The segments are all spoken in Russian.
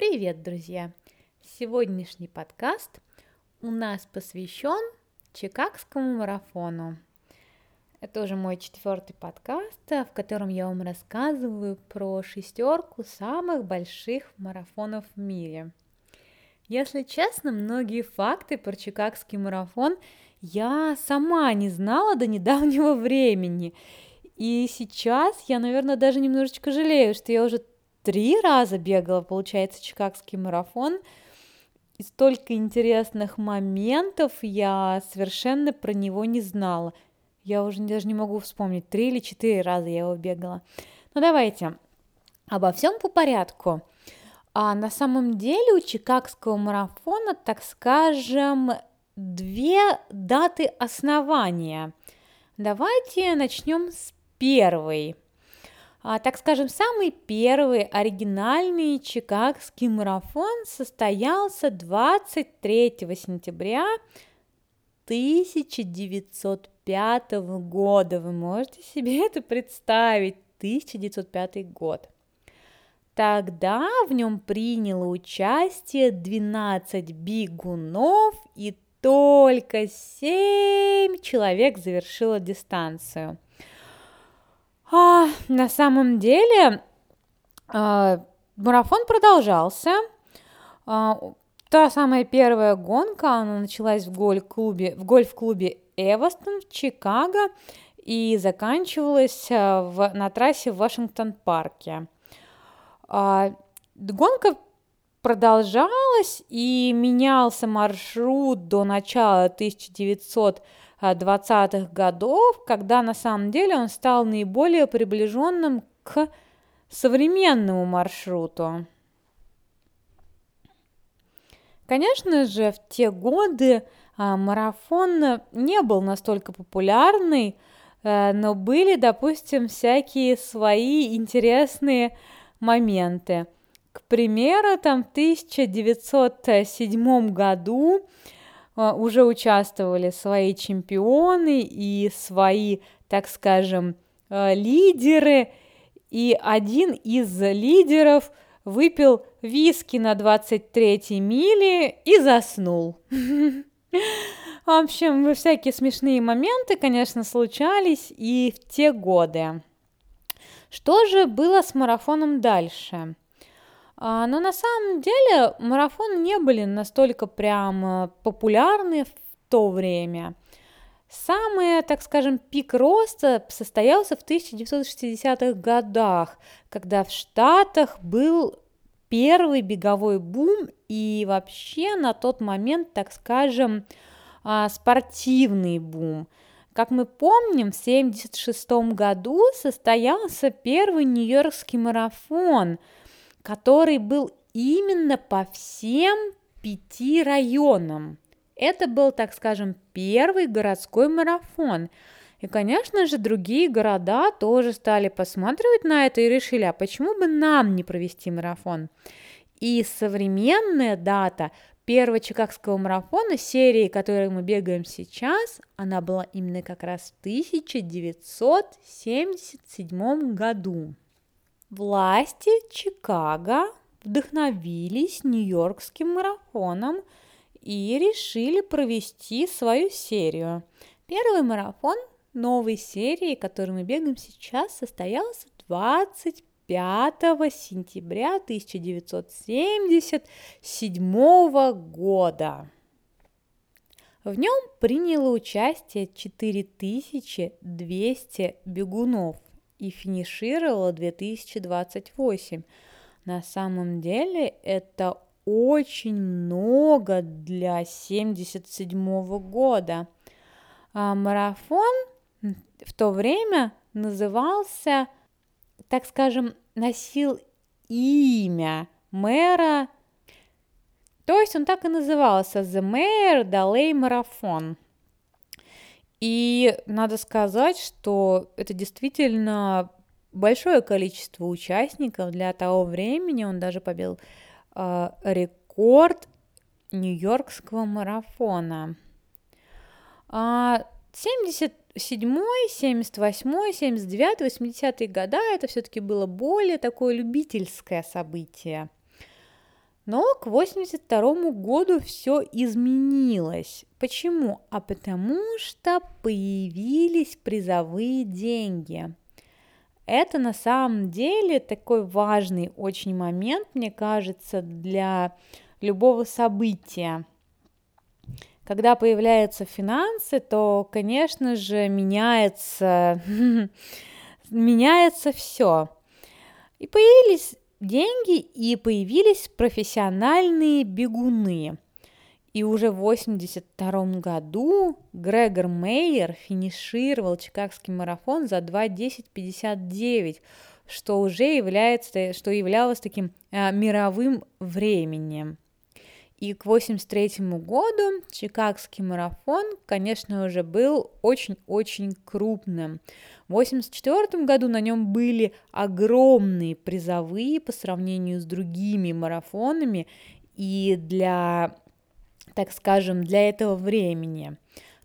Привет, друзья! Сегодняшний подкаст у нас посвящен Чикагскому марафону. Это уже мой четвертый подкаст, в котором я вам рассказываю про шестерку самых больших марафонов в мире. Если честно, многие факты про Чикагский марафон я сама не знала до недавнего времени. И сейчас я, наверное, даже немножечко жалею, что я уже три раза бегала, получается, Чикагский марафон. И столько интересных моментов я совершенно про него не знала. Я уже даже не могу вспомнить, три или четыре раза я его бегала. Ну давайте, обо всем по порядку. А на самом деле у Чикагского марафона, так скажем, две даты основания. Давайте начнем с первой – так скажем, самый первый оригинальный Чикагский марафон состоялся 23 сентября 1905 года. Вы можете себе это представить? 1905 год. Тогда в нем приняло участие 12 бегунов и только 7 человек завершило дистанцию – а, на самом деле а, марафон продолжался. А, та самая первая гонка, она началась в гольф-клубе, в гольф-клубе Эвастон в Чикаго и заканчивалась а, в, на трассе в Вашингтон-парке. А, гонка продолжалась и менялся маршрут до начала 1900 20-х годов, когда на самом деле он стал наиболее приближенным к современному маршруту. Конечно же, в те годы а, марафон не был настолько популярный, а, но были, допустим, всякие свои интересные моменты. К примеру, там в 1907 году уже участвовали свои чемпионы и свои, так скажем, а, лидеры. И один из лидеров выпил виски на 23-й миле и заснул. В общем, всякие смешные моменты, конечно, случались и в те годы. Что же было с марафоном дальше? А, но на самом деле марафоны не были настолько прям э, популярны в то время. Самый, так скажем, пик роста состоялся в 1960-х годах, когда в Штатах был первый беговой бум и вообще на тот момент, так скажем, а, спортивный бум. Как мы помним, в 1976 году состоялся первый Нью-Йоркский марафон – который был именно по всем пяти районам. Это был, так скажем, первый городской марафон. И, конечно же, другие города тоже стали посматривать на это и решили, а почему бы нам не провести марафон? И современная дата первого Чикагского марафона, серии, которой мы бегаем сейчас, она была именно как раз в 1977 году. Власти Чикаго вдохновились Нью-Йоркским марафоном и решили провести свою серию. Первый марафон новой серии, который мы бегаем сейчас, состоялся 25 сентября 1977 года. В нем приняло участие 4200 бегунов и финишировала 2028. На самом деле это очень много для 77 года. А марафон в то время назывался, так скажем, носил имя мэра, то есть он так и назывался The Mayor Daley Marathon. И надо сказать, что это действительно большое количество участников для того времени. Он даже побил э, рекорд Нью-Йоркского марафона. А 77 78 79 80 года это все-таки было более такое любительское событие. Но к 82 году все изменилось. Почему? А потому что появились призовые деньги. Это на самом деле такой важный очень момент, мне кажется, для любого события. Когда появляются финансы, то, конечно же, меняется, меняется все. И появились деньги, и появились профессиональные бегуны. И уже в 1982 году Грегор Мейер финишировал Чикагский марафон за 2.10.59, что уже является, что являлось таким а, мировым временем. И к 1983 году Чикагский марафон, конечно, уже был очень-очень крупным. В 1984 году на нем были огромные призовые по сравнению с другими марафонами, и для, так скажем, для этого времени.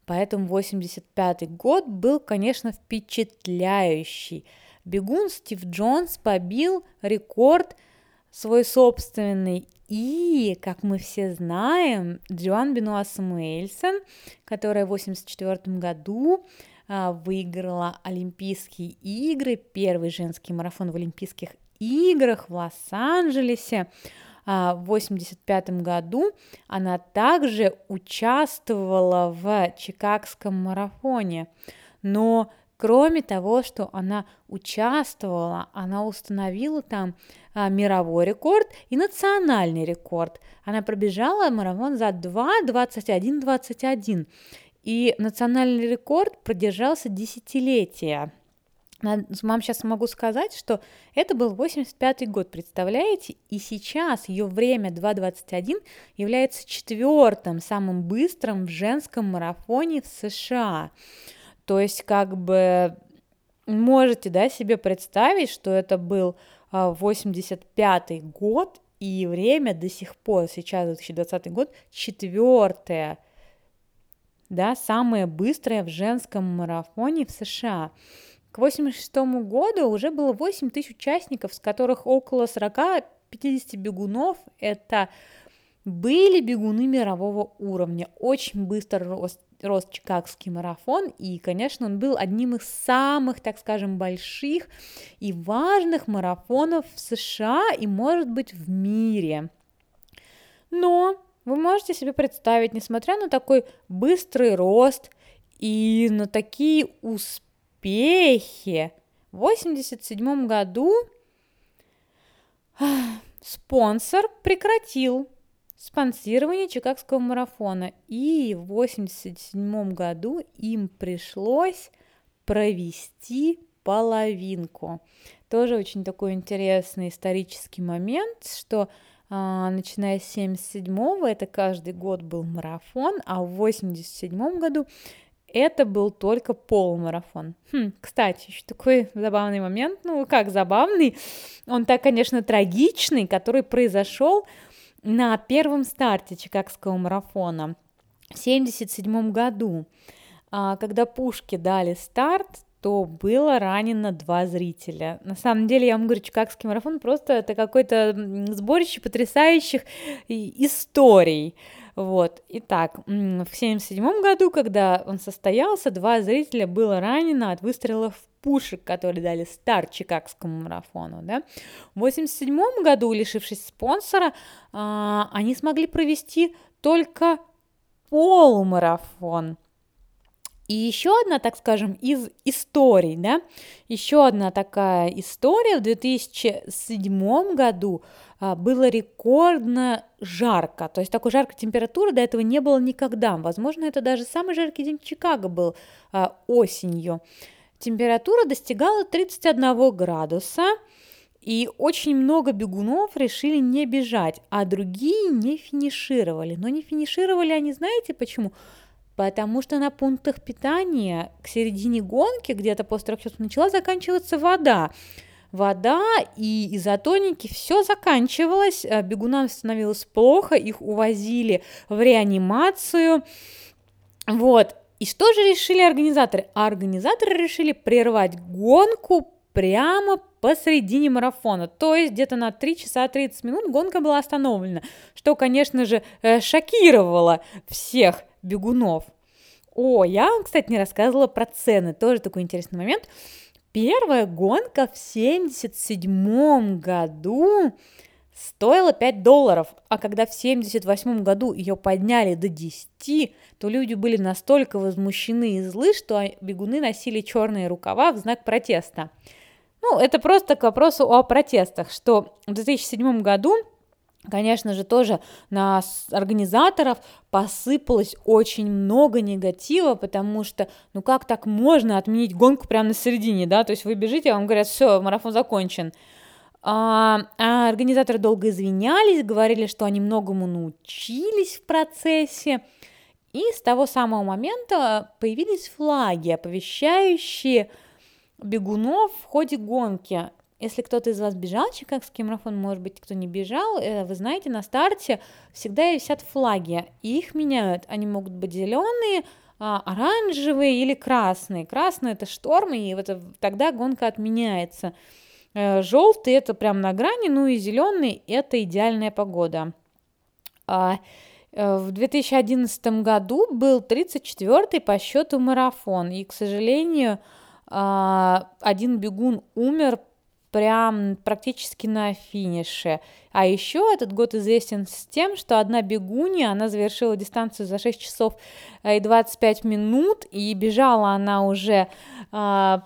Поэтому 85 год был, конечно, впечатляющий. Бегун Стив Джонс побил рекорд свой собственный и, как мы все знаем, Джоан Бенуа Самуэльсон, которая в 1984 году а, выиграла Олимпийские игры, первый женский марафон в Олимпийских играх в Лос-Анджелесе. А, в 1985 году она также участвовала в Чикагском марафоне. Но Кроме того, что она участвовала, она установила там а, мировой рекорд и национальный рекорд. Она пробежала марафон за 2.21.21. И национальный рекорд продержался десятилетия. Вам сейчас могу сказать, что это был 85 год, представляете? И сейчас ее время 2.21 является четвертым самым быстрым в женском марафоне в США. То есть как бы можете да, себе представить, что это был 85 а, год, и время до сих пор, сейчас 2020 год, четвертое, да, самое быстрое в женском марафоне в США. К 86 году уже было 8 тысяч участников, с которых около 40-50 бегунов. Это были бегуны мирового уровня. Очень быстро рост рос Чикагский марафон, и, конечно, он был одним из самых, так скажем, больших и важных марафонов в США и, может быть, в мире. Но вы можете себе представить, несмотря на такой быстрый рост и на такие успехи, в 1987 году спонсор прекратил спонсирование Чикагского марафона. И в 1987 году им пришлось провести половинку. Тоже очень такой интересный исторический момент, что а, начиная с 77-го, это каждый год был марафон, а в 87 году это был только полумарафон. Хм, кстати, еще такой забавный момент, ну как забавный, он так, конечно, трагичный, который произошел на первом старте Чикагского марафона в 1977 году, а, когда пушки дали старт, то было ранено два зрителя. На самом деле, я вам говорю, Чикагский марафон просто это какое-то сборище потрясающих историй. Вот, итак, в 1977 году, когда он состоялся, два зрителя было ранено от выстрелов пушек, которые дали старт Чикагскому марафону. Да? В 1987 году, лишившись спонсора, а, они смогли провести только полумарафон. И еще одна, так скажем, из историй, да, еще одна такая история в 2007 году а, было рекордно жарко, то есть такой жаркой температуры до этого не было никогда, возможно, это даже самый жаркий день Чикаго был а, осенью. Температура достигала 31 градуса, и очень много бегунов решили не бежать, а другие не финишировали. Но не финишировали они, знаете почему? Потому что на пунктах питания к середине гонки, где-то после трех часов, начала заканчиваться вода. Вода и изотоники, все заканчивалось, а бегунам становилось плохо, их увозили в реанимацию. Вот, и что же решили организаторы? Организаторы решили прервать гонку прямо посредине марафона, то есть где-то на 3 часа 30 минут гонка была остановлена, что, конечно же, э, шокировало всех бегунов. О, я вам, кстати, не рассказывала про цены, тоже такой интересный момент. Первая гонка в 77 году стоила 5 долларов, а когда в 78 году ее подняли до 10, то люди были настолько возмущены и злы, что бегуны носили черные рукава в знак протеста. Ну, это просто к вопросу о протестах, что в 2007 году Конечно же, тоже на организаторов посыпалось очень много негатива, потому что, ну как так можно отменить гонку прямо на середине, да, то есть вы бежите, вам говорят, все, марафон закончен. А, а организаторы долго извинялись, говорили, что они многому научились в процессе. И с того самого момента появились флаги, оповещающие бегунов в ходе гонки. Если кто-то из вас бежал Чикагский марафон, может быть, кто не бежал, э, вы знаете, на старте всегда висят флаги, и их меняют. Они могут быть зеленые, а, оранжевые или красные. Красный это шторм, и вот тогда гонка отменяется. Э, Желтый это прям на грани, ну и зеленый это идеальная погода. А, э, в 2011 году был 34-й по счету марафон, и, к сожалению, а, один бегун умер прям практически на финише. А еще этот год известен с тем, что одна бегунья, она завершила дистанцию за 6 часов э, и 25 минут, и бежала она уже на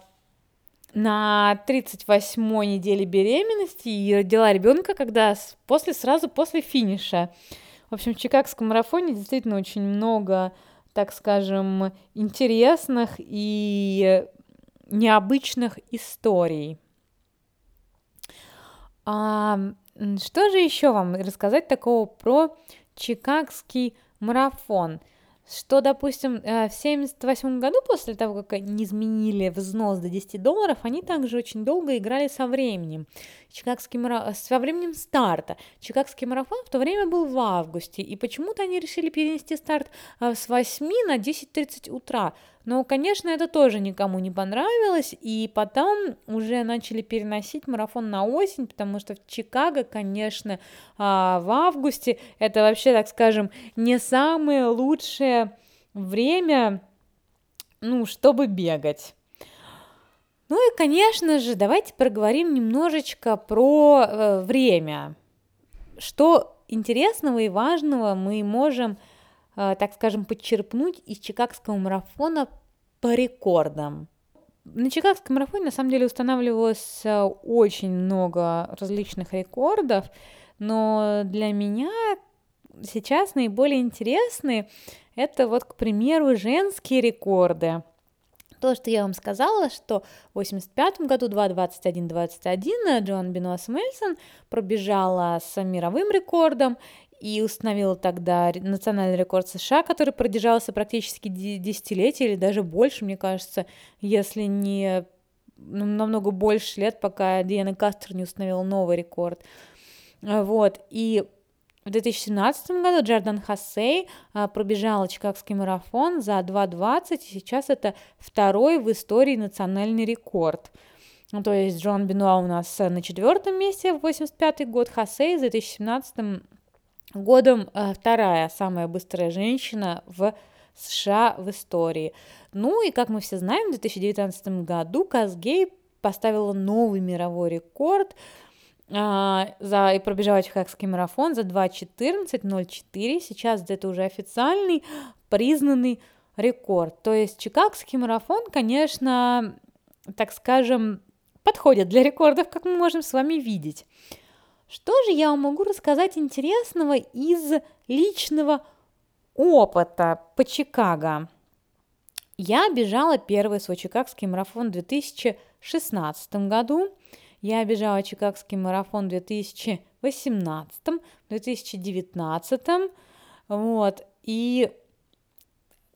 38-й неделе беременности и родила ребенка, когда после, сразу после финиша. В общем, в Чикагском марафоне действительно очень много, так скажем, интересных и необычных историй. А, что же еще вам рассказать такого про Чикагский марафон? что, допустим, э, в 1978 году, после того, как они изменили взнос до 10 долларов, они также очень долго играли со временем. Чикагский марафон, со временем старта. Чикагский марафон в то время был в августе, и почему-то они решили перенести старт э, с 8 на 10.30 утра. Но, конечно, это тоже никому не понравилось, и потом уже начали переносить марафон на осень, потому что в Чикаго, конечно, а, в августе это вообще, так скажем, не самое лучшее время, ну, чтобы бегать. Ну и, конечно же, давайте проговорим немножечко про э, время. Что интересного и важного мы можем Э, так скажем, подчерпнуть из Чикагского марафона по рекордам. На Чикагском марафоне на самом деле устанавливалось э, очень много различных рекордов, но для меня сейчас наиболее интересные это вот, к примеру, женские рекорды. То, что я вам сказала, что в 85 году 2.21.21 Джоан Бенуас Мельсон пробежала с мировым рекордом, и установила тогда национальный рекорд США, который продержался практически десятилетие или даже больше, мне кажется, если не ну, намного больше лет, пока Диана Кастер не установила новый рекорд. Вот, и в 2017 году Джордан Хассей а, пробежал Чикагский марафон за 2.20, и сейчас это второй в истории национальный рекорд. Ну, то есть Джон Бенуа у нас на четвертом месте в 85 год, Хассей в 2017 годом э, вторая самая быстрая женщина в США в истории. Ну и, как мы все знаем, в 2019 году Казгей поставила новый мировой рекорд а, за, и пробежала Чикагский марафон за 2.14.04. Сейчас это уже официальный признанный рекорд. То есть Чикагский марафон, конечно, так скажем, подходит для рекордов, как мы можем с вами видеть. Что же я вам могу рассказать интересного из личного опыта по Чикаго? Я бежала первый свой чикагский марафон в 2016 году. Я бежала чикагский марафон в 2018, 2019. Вот. И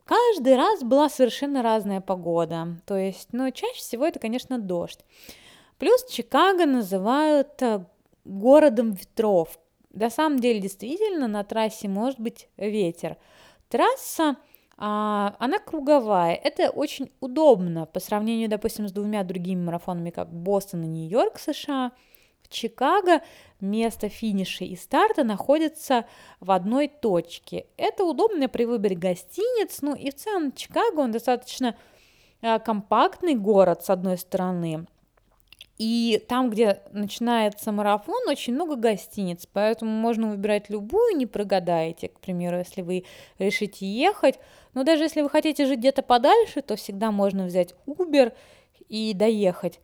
каждый раз была совершенно разная погода. То есть, ну, чаще всего это, конечно, дождь. Плюс Чикаго называют э, городом ветров. На самом деле, действительно, на трассе может быть ветер. Трасса а, она круговая. Это очень удобно по сравнению, допустим, с двумя другими марафонами, как Бостон и Нью-Йорк, США. В Чикаго место финиша и старта находится в одной точке. Это удобно при выборе гостиниц, ну и в целом Чикаго, он достаточно а, компактный город, с одной стороны, и там, где начинается марафон, очень много гостиниц, поэтому можно выбирать любую, не прогадаете, к примеру, если вы решите ехать. Но даже если вы хотите жить где-то подальше, то всегда можно взять Uber и доехать.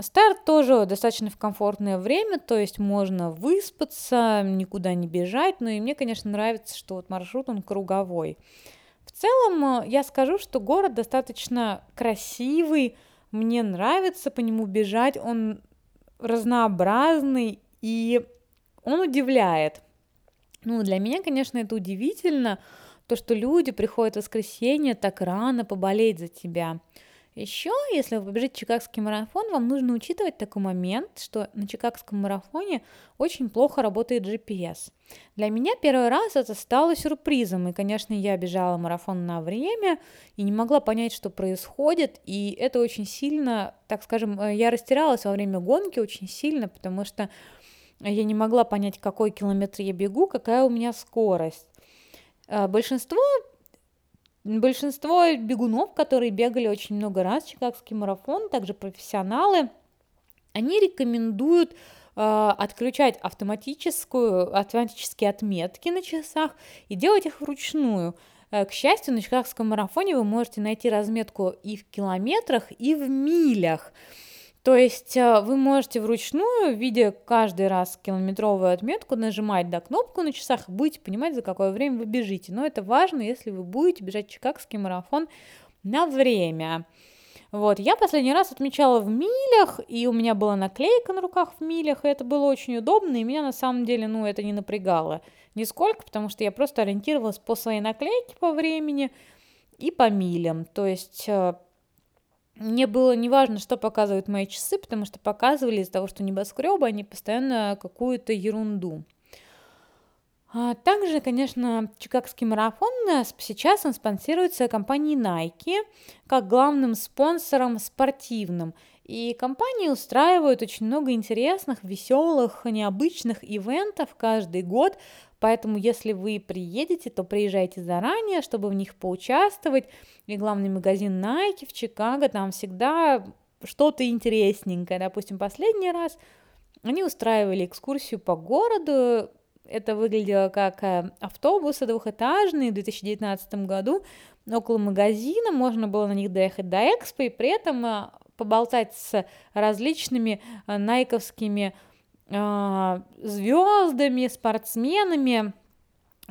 Старт тоже достаточно в комфортное время, то есть можно выспаться, никуда не бежать. Ну и мне, конечно, нравится, что вот маршрут он круговой. В целом, э, я скажу, что город достаточно красивый, мне нравится по нему бежать, он разнообразный и он удивляет. Ну, для меня, конечно, это удивительно, то, что люди приходят в воскресенье так рано поболеть за тебя. Еще, если вы побежите Чикагский марафон, вам нужно учитывать такой момент, что на Чикагском марафоне очень плохо работает GPS. Для меня первый раз это стало сюрпризом, и, конечно, я бежала марафон на время и не могла понять, что происходит, и это очень сильно, так скажем, э, я растерялась во время гонки очень сильно, потому что я не могла понять, какой километр я бегу, какая у меня скорость. Э, большинство Большинство бегунов, которые бегали очень много раз Чикагский марафон, также профессионалы, они рекомендуют э, отключать автоматическую, автоматические отметки на часах и делать их вручную. Э, к счастью, на Чикагском марафоне вы можете найти разметку и в километрах, и в милях. То есть э, вы можете вручную, видя каждый раз километровую отметку, нажимать да, кнопку на часах и будете понимать, за какое время вы бежите. Но это важно, если вы будете бежать Чикагский марафон на время. Вот, я последний раз отмечала в милях, и у меня была наклейка на руках в милях, и это было очень удобно, и меня на самом деле, ну, это не напрягало нисколько, потому что я просто ориентировалась по своей наклейке по времени и по милям. То есть э, мне было неважно, что показывают мои часы, потому что показывали из-за того, что небоскребы, они постоянно какую-то ерунду. А также, конечно, Чикагский марафон сейчас он спонсируется компанией Nike как главным спонсором спортивным. И компании устраивают очень много интересных, веселых, необычных ивентов каждый год, Поэтому, если вы приедете, то приезжайте заранее, чтобы в них поучаствовать. И главный магазин Nike в Чикаго, там всегда что-то интересненькое. Допустим, последний раз они устраивали экскурсию по городу. Это выглядело как э, автобусы двухэтажные в 2019 году. Около магазина можно было на них доехать до Экспо и при этом э, поболтать с различными э, найковскими звездами, спортсменами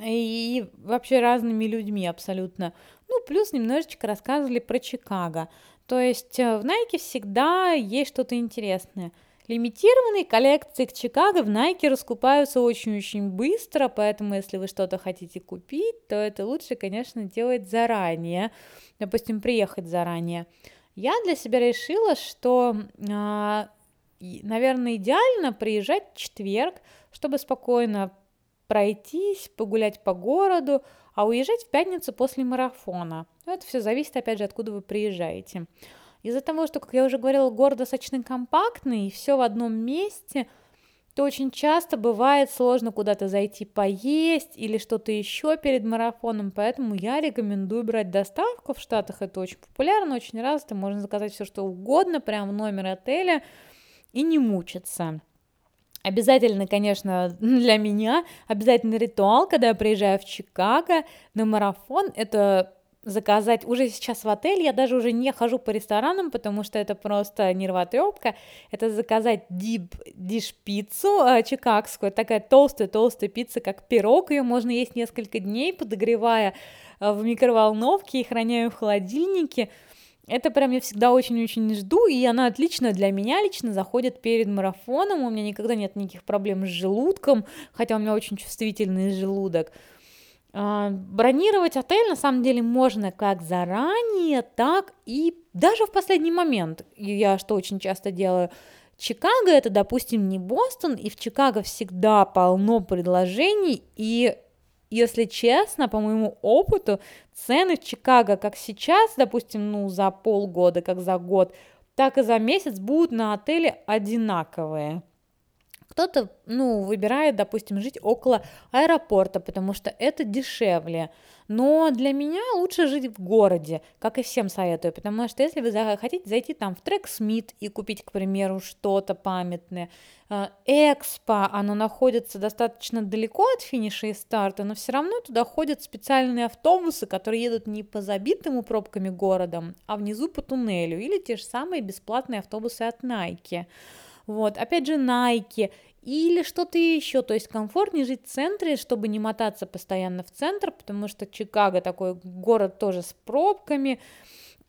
и вообще разными людьми абсолютно. Ну, плюс немножечко рассказывали про Чикаго. То есть э, в Nike всегда есть что-то интересное. Лимитированные коллекции к Чикаго в Nike раскупаются очень-очень быстро, поэтому если вы что-то хотите купить, то это лучше, конечно, делать заранее. Допустим, приехать заранее. Я для себя решила, что наверное, идеально приезжать в четверг, чтобы спокойно пройтись, погулять по городу, а уезжать в пятницу после марафона. Но это все зависит, опять же, откуда вы приезжаете. Из-за того, что, как я уже говорила, город достаточно компактный, и все в одном месте, то очень часто бывает сложно куда-то зайти поесть или что-то еще перед марафоном, поэтому я рекомендую брать доставку. В Штатах это очень популярно, очень развито, можно заказать все что угодно прямо в номер отеля, и не мучиться. Обязательно, конечно, для меня обязательно ритуал, когда я приезжаю в Чикаго на марафон, это заказать. Уже сейчас в отель, я даже уже не хожу по ресторанам, потому что это просто нервотрепка, это заказать дип диш пиццу э, чикагскую, такая толстая-толстая пицца, как пирог, ее можно есть несколько дней, подогревая э, в микроволновке и храняя в холодильнике, это прям я всегда очень-очень жду, и она отлично для меня лично заходит перед марафоном. У меня никогда нет никаких проблем с желудком, хотя у меня очень чувствительный желудок. А, бронировать отель на самом деле можно как заранее, так и даже в последний момент. Я что очень часто делаю. Чикаго это, допустим, не Бостон, и в Чикаго всегда полно предложений, и если честно, по моему опыту, цены в Чикаго, как сейчас, допустим, ну, за полгода, как за год, так и за месяц будут на отеле одинаковые. Кто-то, ну, выбирает, допустим, жить около аэропорта, потому что это дешевле. Но для меня лучше жить в городе, как и всем советую, потому что если вы хотите зайти там в трек Смит и купить, к примеру, что-то памятное, э, Экспо, оно находится достаточно далеко от финиша и старта, но все равно туда ходят специальные автобусы, которые едут не по забитому пробками городам, а внизу по туннелю, или те же самые бесплатные автобусы от Nike вот, опять же, Nike или что-то еще, то есть комфортнее жить в центре, чтобы не мотаться постоянно в центр, потому что Чикаго такой город тоже с пробками,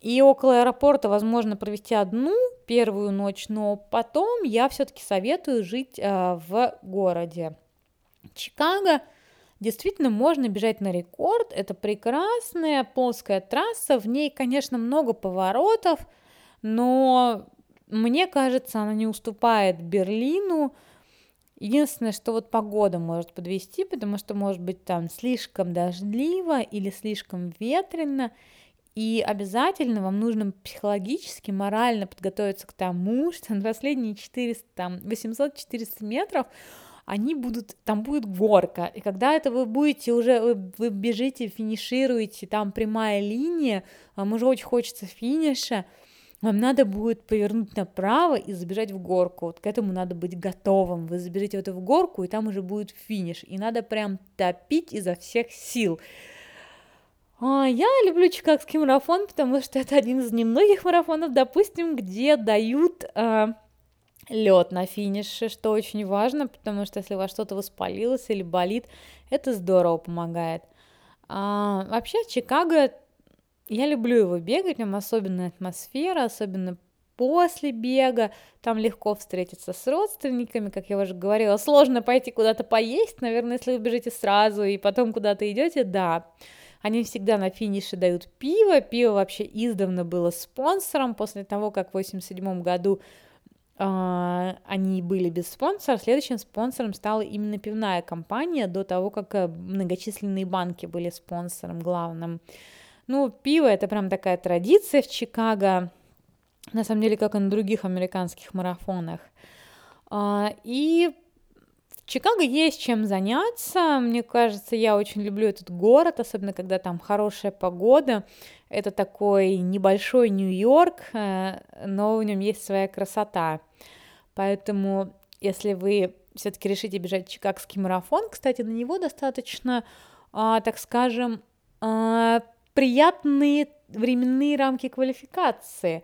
и около аэропорта возможно провести одну первую ночь, но потом я все-таки советую жить э, в городе. Чикаго действительно можно бежать на рекорд, это прекрасная плоская трасса, в ней, конечно, много поворотов, но мне кажется, она не уступает Берлину. Единственное, что вот погода может подвести, потому что может быть там слишком дождливо или слишком ветрено, и обязательно вам нужно психологически, морально подготовиться к тому, что на последние 400, там, 800-400 метров они будут, там будет горка, и когда это вы будете уже, вы, вы бежите, финишируете, там прямая линия, вам уже очень хочется финиша, вам надо будет повернуть направо и забежать в горку. Вот к этому надо быть готовым. Вы забежите в эту в горку, и там уже будет финиш. И надо прям топить изо всех сил. А, я люблю чикагский марафон, потому что это один из немногих марафонов, допустим, где дают э, лед на финише, что очень важно, потому что если у вас что-то воспалилось или болит, это здорово помогает. А, вообще Чикаго я люблю его бегать, там особенная атмосфера, особенно после бега, там легко встретиться с родственниками, как я уже говорила, сложно пойти куда-то поесть, наверное, если вы бежите сразу и потом куда-то идете, да. Они всегда на финише дают пиво, пиво вообще издавна было спонсором, после того, как в 87 году Uh, они были без спонсора, следующим спонсором стала именно пивная компания до того, как э, многочисленные банки были спонсором главным. Ну, пиво это прям такая традиция в Чикаго, на самом деле, как и на других американских марафонах. А, и в Чикаго есть чем заняться. Мне кажется, я очень люблю этот город, особенно когда там хорошая погода. Это такой небольшой Нью-Йорк, э, но в нем есть своя красота. Поэтому, если вы все-таки решите бежать Чикагский марафон, кстати, на него достаточно, а, так скажем, а, приятные временные рамки квалификации.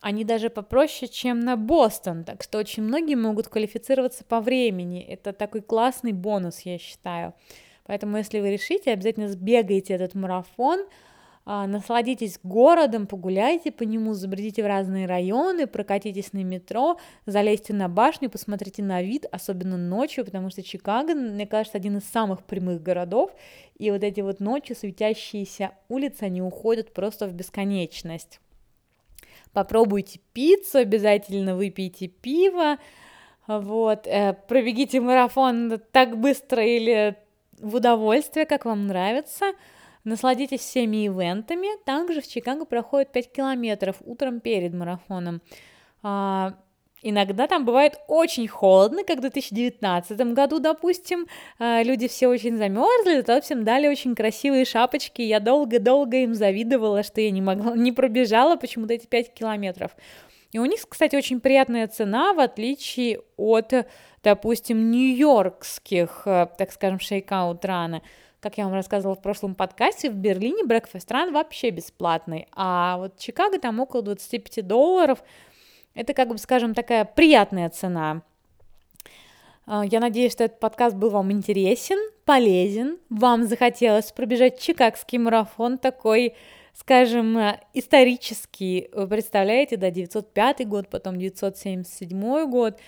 Они даже попроще, чем на Бостон, так что очень многие могут квалифицироваться по времени. Это такой классный бонус, я считаю. Поэтому, если вы решите, обязательно сбегайте этот марафон, насладитесь городом, погуляйте по нему, забредите в разные районы, прокатитесь на метро, залезьте на башню, посмотрите на вид, особенно ночью, потому что Чикаго, мне кажется, один из самых прямых городов, и вот эти вот ночью светящиеся улицы, они уходят просто в бесконечность. Попробуйте пиццу, обязательно выпейте пиво, вот, э, пробегите марафон так быстро или в удовольствие, как вам нравится – Насладитесь всеми ивентами. Также в Чикаго проходит 5 километров утром перед марафоном. А, иногда там бывает очень холодно, как в 2019 году, допустим. А, люди все очень замерзли, зато всем дали очень красивые шапочки. Я долго-долго им завидовала, что я не могла, не пробежала почему-то эти 5 километров. И у них, кстати, очень приятная цена, в отличие от, допустим, нью-йоркских, э, так скажем, шейкаут раны. Как я вам рассказывала в прошлом подкасте, в Берлине Breakfast Run вообще бесплатный, а вот в Чикаго там около 25 долларов. Это, как бы, скажем, такая приятная цена. А, я надеюсь, что этот подкаст был вам интересен, полезен. Вам захотелось пробежать чикагский марафон такой, скажем, исторический. Вы представляете, да, 905 год, потом 977 год.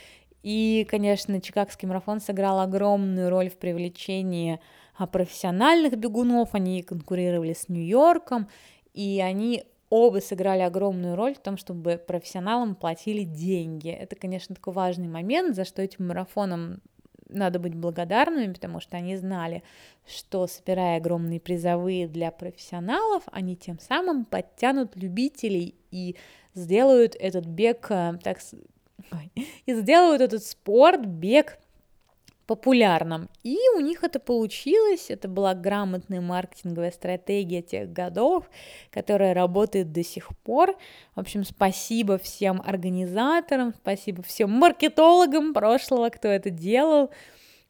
И, конечно, чикагский марафон сыграл огромную роль в привлечении профессиональных бегунов, они конкурировали с Нью-Йорком, и они оба сыграли огромную роль в том, чтобы профессионалам платили деньги. Это, конечно, такой важный момент, за что этим марафоном надо быть благодарными, потому что они знали, что собирая огромные призовые для профессионалов, они тем самым подтянут любителей и сделают этот бег, э, так, и сделают этот спорт, бег популярным. И у них это получилось, это была грамотная маркетинговая стратегия тех годов, которая работает до сих пор. В общем, спасибо всем организаторам, спасибо всем маркетологам прошлого, кто это делал,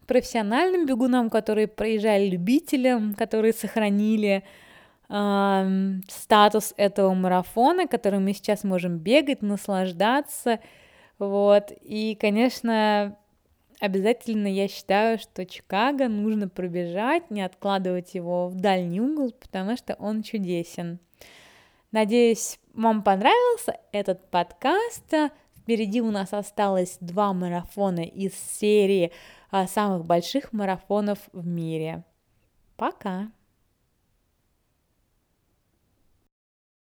профессиональным бегунам, которые проезжали любителям, которые сохранили э, статус этого марафона, который мы сейчас можем бегать, наслаждаться, вот, и, конечно, Обязательно я считаю, что Чикаго нужно пробежать, не откладывать его в дальний угол, потому что он чудесен. Надеюсь, вам понравился этот подкаст. Впереди у нас осталось два марафона из серии а, самых больших марафонов в мире. Пока!